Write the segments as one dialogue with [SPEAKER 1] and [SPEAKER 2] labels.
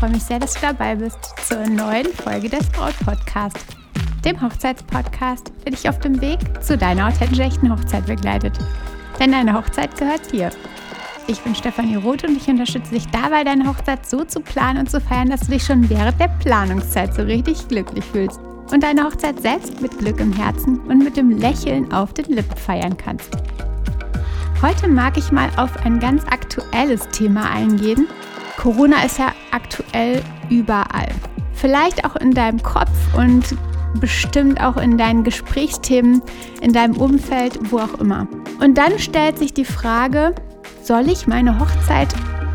[SPEAKER 1] freue mich sehr, dass du dabei bist zur neuen Folge des Braut Podcast, dem Hochzeitspodcast, der dich auf dem Weg zu deiner authentisch echten Hochzeit begleitet. Denn deine Hochzeit gehört dir. Ich bin Stefanie Roth und ich unterstütze dich dabei, deine Hochzeit so zu planen und zu feiern, dass du dich schon während der Planungszeit so richtig glücklich fühlst und deine Hochzeit selbst mit Glück im Herzen und mit dem Lächeln auf den Lippen feiern kannst. Heute mag ich mal auf ein ganz aktuelles Thema eingehen. Corona ist ja aktuell überall. Vielleicht auch in deinem Kopf und bestimmt auch in deinen Gesprächsthemen, in deinem Umfeld, wo auch immer. Und dann stellt sich die Frage, soll ich meine Hochzeit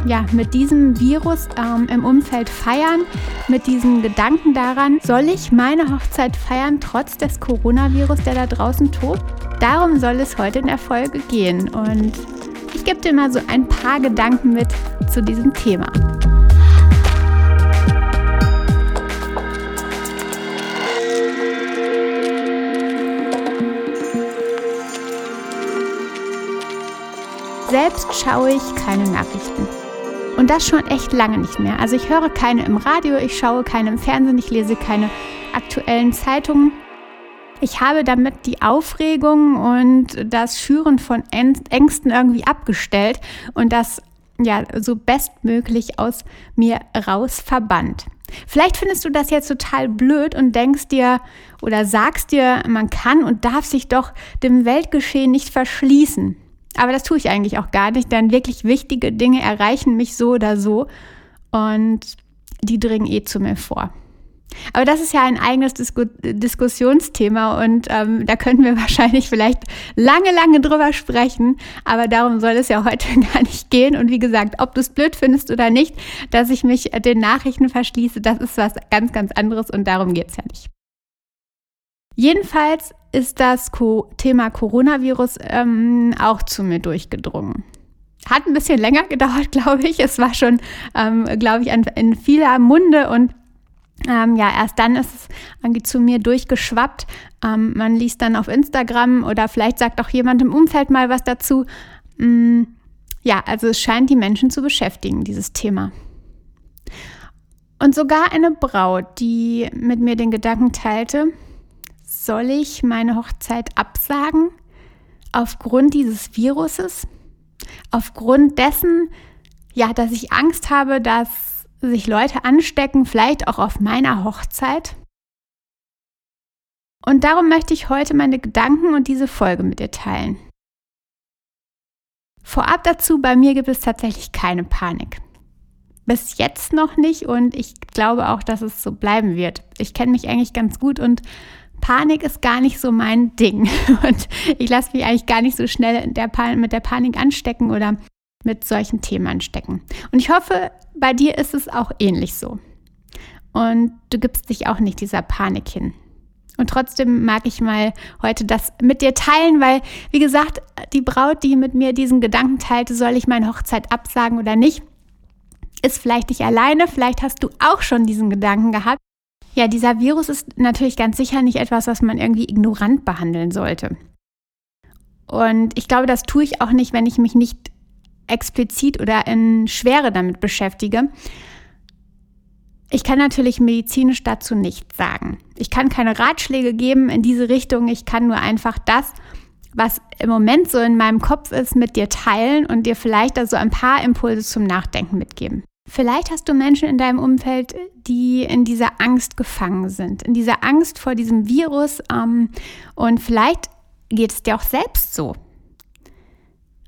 [SPEAKER 1] ja, mit diesem Virus ähm, im Umfeld feiern, mit diesem Gedanken daran, soll ich meine Hochzeit feiern, trotz des Coronavirus, der da draußen tobt? Darum soll es heute in der Folge gehen und ich gebe dir mal so ein paar Gedanken mit zu diesem Thema. Selbst schaue ich keine Nachrichten. Und das schon echt lange nicht mehr. Also ich höre keine im Radio, ich schaue keine im Fernsehen, ich lese keine aktuellen Zeitungen. Ich habe damit die Aufregung und das Schüren von Ängsten irgendwie abgestellt und das ja so bestmöglich aus mir raus verbannt. Vielleicht findest du das jetzt total blöd und denkst dir oder sagst dir, man kann und darf sich doch dem Weltgeschehen nicht verschließen. Aber das tue ich eigentlich auch gar nicht, denn wirklich wichtige Dinge erreichen mich so oder so und die dringen eh zu mir vor. Aber das ist ja ein eigenes Disku Diskussionsthema und ähm, da könnten wir wahrscheinlich vielleicht lange, lange drüber sprechen. Aber darum soll es ja heute gar nicht gehen. Und wie gesagt, ob du es blöd findest oder nicht, dass ich mich den Nachrichten verschließe, das ist was ganz, ganz anderes und darum geht es ja nicht. Jedenfalls ist das Co Thema Coronavirus ähm, auch zu mir durchgedrungen. Hat ein bisschen länger gedauert, glaube ich. Es war schon, ähm, glaube ich, in vieler Munde und ähm, ja, erst dann ist es irgendwie zu mir durchgeschwappt. Ähm, man liest dann auf Instagram oder vielleicht sagt auch jemand im Umfeld mal was dazu. Mm, ja, also es scheint die Menschen zu beschäftigen, dieses Thema. Und sogar eine Braut, die mit mir den Gedanken teilte, soll ich meine Hochzeit absagen aufgrund dieses Viruses? Aufgrund dessen, ja, dass ich Angst habe, dass sich Leute anstecken, vielleicht auch auf meiner Hochzeit? Und darum möchte ich heute meine Gedanken und diese Folge mit dir teilen. Vorab dazu, bei mir gibt es tatsächlich keine Panik. Bis jetzt noch nicht und ich glaube auch, dass es so bleiben wird. Ich kenne mich eigentlich ganz gut und Panik ist gar nicht so mein Ding. Und ich lasse mich eigentlich gar nicht so schnell der mit der Panik anstecken oder mit solchen Themen anstecken. Und ich hoffe, bei dir ist es auch ähnlich so. Und du gibst dich auch nicht dieser Panik hin. Und trotzdem mag ich mal heute das mit dir teilen, weil, wie gesagt, die Braut, die mit mir diesen Gedanken teilte, soll ich meine Hochzeit absagen oder nicht, ist vielleicht nicht alleine. Vielleicht hast du auch schon diesen Gedanken gehabt. Ja, dieser Virus ist natürlich ganz sicher nicht etwas, was man irgendwie ignorant behandeln sollte. Und ich glaube, das tue ich auch nicht, wenn ich mich nicht explizit oder in Schwere damit beschäftige. Ich kann natürlich medizinisch dazu nichts sagen. Ich kann keine Ratschläge geben in diese Richtung. Ich kann nur einfach das, was im Moment so in meinem Kopf ist, mit dir teilen und dir vielleicht da so ein paar Impulse zum Nachdenken mitgeben. Vielleicht hast du Menschen in deinem Umfeld, die in dieser Angst gefangen sind, in dieser Angst vor diesem Virus. Ähm, und vielleicht geht es dir auch selbst so.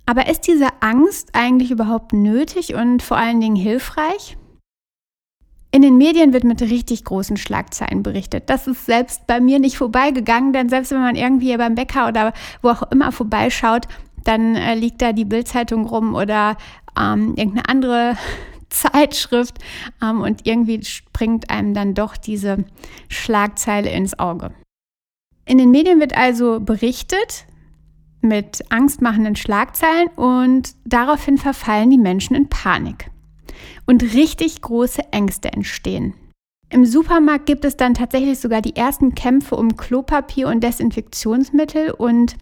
[SPEAKER 1] Aber ist diese Angst eigentlich überhaupt nötig und vor allen Dingen hilfreich? In den Medien wird mit richtig großen Schlagzeilen berichtet. Das ist selbst bei mir nicht vorbeigegangen, denn selbst wenn man irgendwie beim Bäcker oder wo auch immer vorbeischaut, dann äh, liegt da die Bildzeitung rum oder ähm, irgendeine andere Zeitschrift ähm, und irgendwie springt einem dann doch diese Schlagzeile ins Auge. In den Medien wird also berichtet mit angstmachenden Schlagzeilen und daraufhin verfallen die Menschen in Panik und richtig große Ängste entstehen. Im Supermarkt gibt es dann tatsächlich sogar die ersten Kämpfe um Klopapier und Desinfektionsmittel und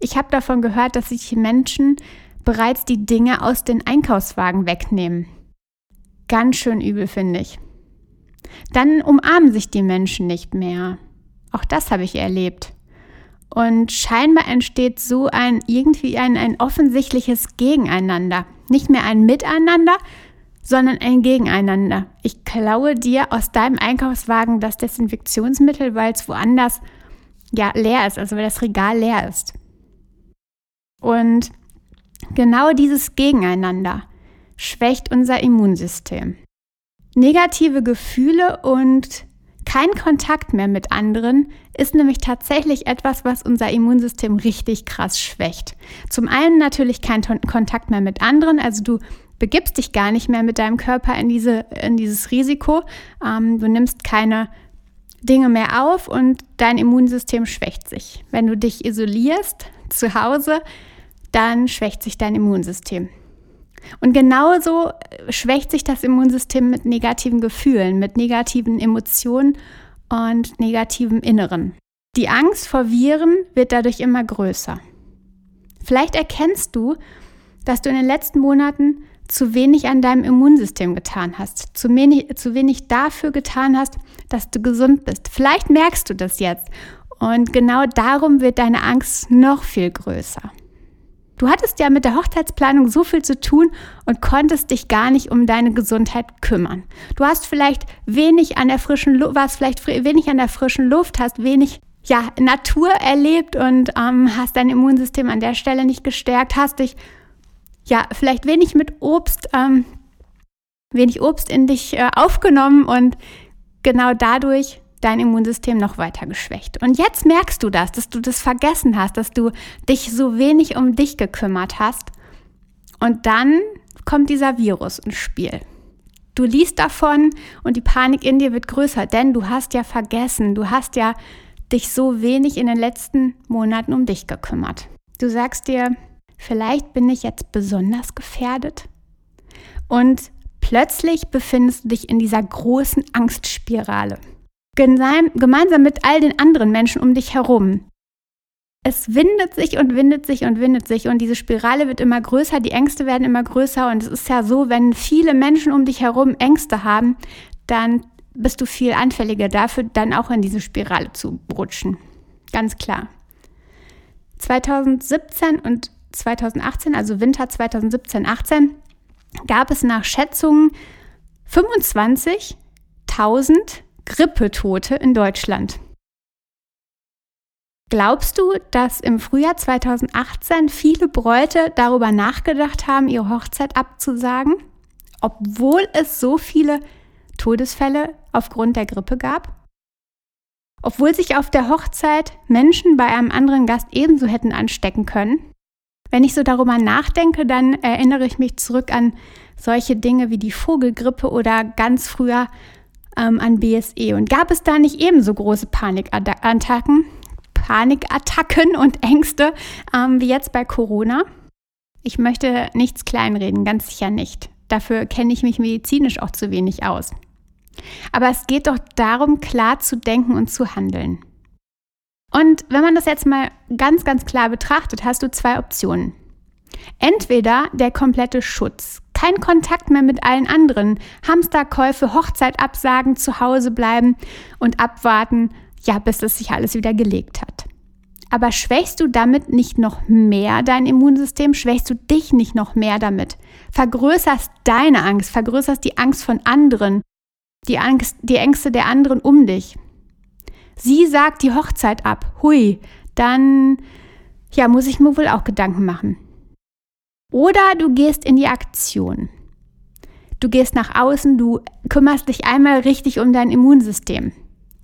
[SPEAKER 1] ich habe davon gehört, dass sich Menschen bereits die Dinge aus den Einkaufswagen wegnehmen. ganz schön übel, finde ich. Dann umarmen sich die Menschen nicht mehr. Auch das habe ich erlebt. Und scheinbar entsteht so ein irgendwie ein, ein offensichtliches Gegeneinander. Nicht mehr ein Miteinander, sondern ein Gegeneinander. Ich klaue dir aus deinem Einkaufswagen das Desinfektionsmittel, weil es woanders ja leer ist, also weil das Regal leer ist. Und genau dieses Gegeneinander schwächt unser Immunsystem. Negative Gefühle und kein Kontakt mehr mit anderen ist nämlich tatsächlich etwas, was unser Immunsystem richtig krass schwächt. Zum einen natürlich kein Kontakt mehr mit anderen, also du begibst dich gar nicht mehr mit deinem Körper in, diese, in dieses Risiko. Ähm, du nimmst keine Dinge mehr auf und dein Immunsystem schwächt sich. Wenn du dich isolierst zu Hause, dann schwächt sich dein Immunsystem. Und genauso schwächt sich das Immunsystem mit negativen Gefühlen, mit negativen Emotionen und negativem Inneren. Die Angst vor Viren wird dadurch immer größer. Vielleicht erkennst du, dass du in den letzten Monaten zu wenig an deinem Immunsystem getan hast, zu wenig, zu wenig dafür getan hast, dass du gesund bist. Vielleicht merkst du das jetzt und genau darum wird deine Angst noch viel größer. Du hattest ja mit der Hochzeitsplanung so viel zu tun und konntest dich gar nicht um deine Gesundheit kümmern. Du hast vielleicht wenig an der frischen Luft, warst vielleicht wenig an der frischen Luft, hast wenig ja, Natur erlebt und ähm, hast dein Immunsystem an der Stelle nicht gestärkt, hast dich ja vielleicht wenig mit Obst, ähm, wenig Obst in dich äh, aufgenommen und genau dadurch dein Immunsystem noch weiter geschwächt. Und jetzt merkst du das, dass du das vergessen hast, dass du dich so wenig um dich gekümmert hast. Und dann kommt dieser Virus ins Spiel. Du liest davon und die Panik in dir wird größer, denn du hast ja vergessen, du hast ja dich so wenig in den letzten Monaten um dich gekümmert. Du sagst dir, vielleicht bin ich jetzt besonders gefährdet. Und plötzlich befindest du dich in dieser großen Angstspirale gemeinsam mit all den anderen Menschen um dich herum. Es windet sich und windet sich und windet sich und diese Spirale wird immer größer, die Ängste werden immer größer und es ist ja so, wenn viele Menschen um dich herum Ängste haben, dann bist du viel anfälliger dafür, dann auch in diese Spirale zu rutschen. Ganz klar. 2017 und 2018, also Winter 2017-18, gab es nach Schätzungen 25.000 Grippetote in Deutschland. Glaubst du, dass im Frühjahr 2018 viele Bräute darüber nachgedacht haben, ihre Hochzeit abzusagen, obwohl es so viele Todesfälle aufgrund der Grippe gab? Obwohl sich auf der Hochzeit Menschen bei einem anderen Gast ebenso hätten anstecken können? Wenn ich so darüber nachdenke, dann erinnere ich mich zurück an solche Dinge wie die Vogelgrippe oder ganz früher ähm, an BSE. Und gab es da nicht ebenso große Panikattacken, Panikattacken und Ängste ähm, wie jetzt bei Corona? Ich möchte nichts kleinreden, ganz sicher nicht. Dafür kenne ich mich medizinisch auch zu wenig aus. Aber es geht doch darum, klar zu denken und zu handeln. Und wenn man das jetzt mal ganz, ganz klar betrachtet, hast du zwei Optionen. Entweder der komplette Schutz, kein Kontakt mehr mit allen anderen. Hamsterkäufe, Hochzeit absagen, zu Hause bleiben und abwarten, ja, bis es sich alles wieder gelegt hat. Aber schwächst du damit nicht noch mehr dein Immunsystem? Schwächst du dich nicht noch mehr damit? Vergrößerst deine Angst, vergrößerst die Angst von anderen, die, Angst, die Ängste der anderen um dich. Sie sagt die Hochzeit ab. Hui, dann ja, muss ich mir wohl auch Gedanken machen. Oder du gehst in die Aktion. Du gehst nach außen, du kümmerst dich einmal richtig um dein Immunsystem.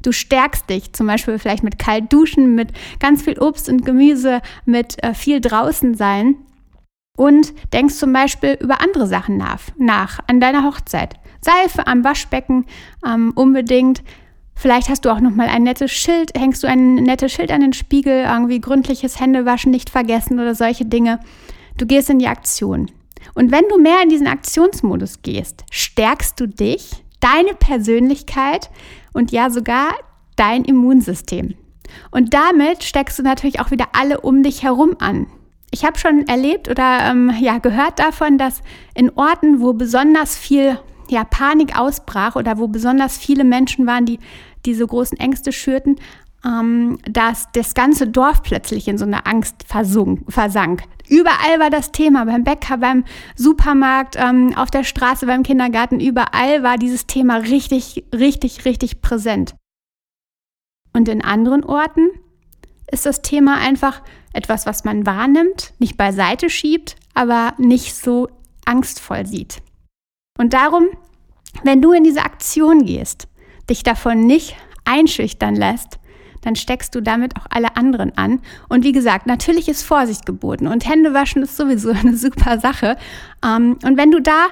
[SPEAKER 1] Du stärkst dich, zum Beispiel vielleicht mit kalt duschen, mit ganz viel Obst und Gemüse, mit äh, viel draußen sein und denkst zum Beispiel über andere Sachen nach, nach an deiner Hochzeit. Seife am Waschbecken ähm, unbedingt. Vielleicht hast du auch noch mal ein nettes Schild, hängst du ein nettes Schild an den Spiegel, irgendwie gründliches Händewaschen nicht vergessen oder solche Dinge. Du gehst in die Aktion. Und wenn du mehr in diesen Aktionsmodus gehst, stärkst du dich, deine Persönlichkeit und ja sogar dein Immunsystem. Und damit steckst du natürlich auch wieder alle um dich herum an. Ich habe schon erlebt oder ähm, ja, gehört davon, dass in Orten, wo besonders viel ja, Panik ausbrach oder wo besonders viele Menschen waren, die diese großen Ängste schürten, ähm, dass das ganze Dorf plötzlich in so eine Angst versunk, versank. Überall war das Thema, beim Bäcker, beim Supermarkt, ähm, auf der Straße, beim Kindergarten, überall war dieses Thema richtig, richtig, richtig präsent. Und in anderen Orten ist das Thema einfach etwas, was man wahrnimmt, nicht beiseite schiebt, aber nicht so angstvoll sieht. Und darum, wenn du in diese Aktion gehst, dich davon nicht einschüchtern lässt, dann steckst du damit auch alle anderen an. Und wie gesagt, natürlich ist Vorsicht geboten und Händewaschen ist sowieso eine super Sache. Ähm, und wenn du da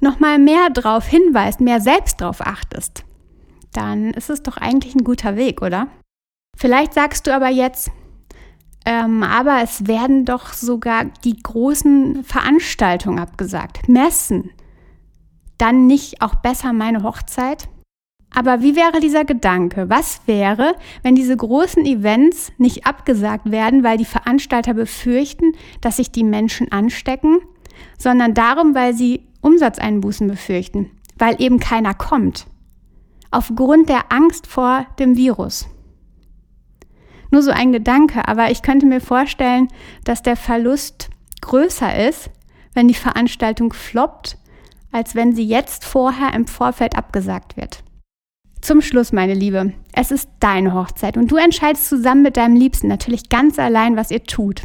[SPEAKER 1] nochmal mehr drauf hinweist, mehr selbst drauf achtest, dann ist es doch eigentlich ein guter Weg, oder? Vielleicht sagst du aber jetzt, ähm, aber es werden doch sogar die großen Veranstaltungen abgesagt, Messen. Dann nicht auch besser meine Hochzeit? Aber wie wäre dieser Gedanke? Was wäre, wenn diese großen Events nicht abgesagt werden, weil die Veranstalter befürchten, dass sich die Menschen anstecken, sondern darum, weil sie Umsatzeinbußen befürchten, weil eben keiner kommt. Aufgrund der Angst vor dem Virus. Nur so ein Gedanke, aber ich könnte mir vorstellen, dass der Verlust größer ist, wenn die Veranstaltung floppt, als wenn sie jetzt vorher im Vorfeld abgesagt wird. Zum Schluss, meine Liebe, es ist deine Hochzeit und du entscheidest zusammen mit deinem Liebsten natürlich ganz allein, was ihr tut.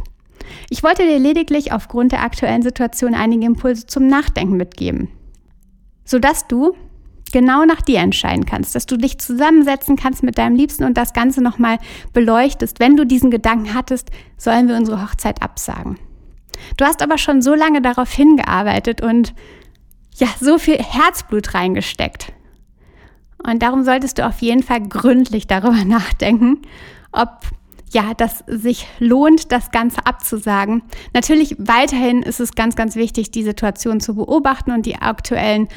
[SPEAKER 1] Ich wollte dir lediglich aufgrund der aktuellen Situation einige Impulse zum Nachdenken mitgeben, sodass du genau nach dir entscheiden kannst, dass du dich zusammensetzen kannst mit deinem Liebsten und das Ganze nochmal beleuchtest, wenn du diesen Gedanken hattest, sollen wir unsere Hochzeit absagen. Du hast aber schon so lange darauf hingearbeitet und ja, so viel Herzblut reingesteckt. Und darum solltest du auf jeden Fall gründlich darüber nachdenken, ob ja, das sich lohnt, das Ganze abzusagen. Natürlich weiterhin ist es ganz, ganz wichtig, die Situation zu beobachten und die aktuellen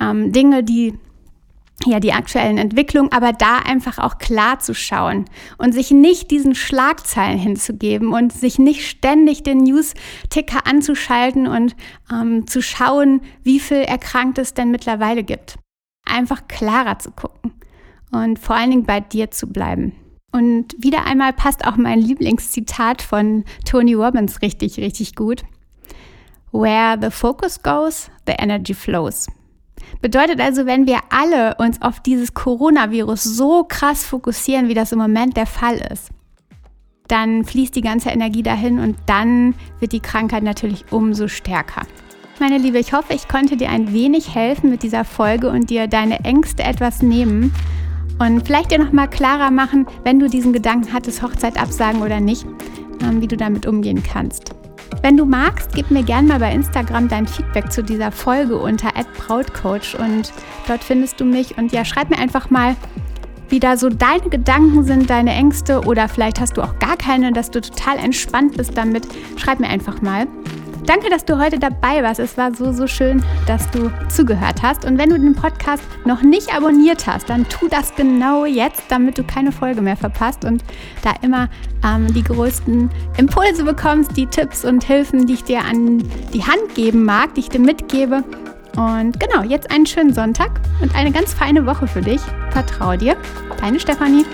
[SPEAKER 1] ähm, Dinge, die ja, die aktuellen Entwicklungen, aber da einfach auch klar zu schauen und sich nicht diesen Schlagzeilen hinzugeben und sich nicht ständig den News-Ticker anzuschalten und ähm, zu schauen, wie viel erkrankt es denn mittlerweile gibt einfach klarer zu gucken und vor allen Dingen bei dir zu bleiben. Und wieder einmal passt auch mein Lieblingszitat von Tony Robbins richtig, richtig gut. Where the focus goes, the energy flows. Bedeutet also, wenn wir alle uns auf dieses Coronavirus so krass fokussieren, wie das im Moment der Fall ist, dann fließt die ganze Energie dahin und dann wird die Krankheit natürlich umso stärker. Meine Liebe, ich hoffe, ich konnte dir ein wenig helfen mit dieser Folge und dir deine Ängste etwas nehmen und vielleicht dir nochmal klarer machen, wenn du diesen Gedanken hattest, Hochzeit absagen oder nicht, ähm, wie du damit umgehen kannst. Wenn du magst, gib mir gerne mal bei Instagram dein Feedback zu dieser Folge unter @brautcoach und dort findest du mich und ja, schreib mir einfach mal, wie da so deine Gedanken sind, deine Ängste oder vielleicht hast du auch gar keine, dass du total entspannt bist damit. Schreib mir einfach mal. Danke, dass du heute dabei warst. Es war so, so schön, dass du zugehört hast. Und wenn du den Podcast noch nicht abonniert hast, dann tu das genau jetzt, damit du keine Folge mehr verpasst und da immer ähm, die größten Impulse bekommst, die Tipps und Hilfen, die ich dir an die Hand geben mag, die ich dir mitgebe. Und genau, jetzt einen schönen Sonntag und eine ganz feine Woche für dich. Vertrau dir. Deine Stefanie.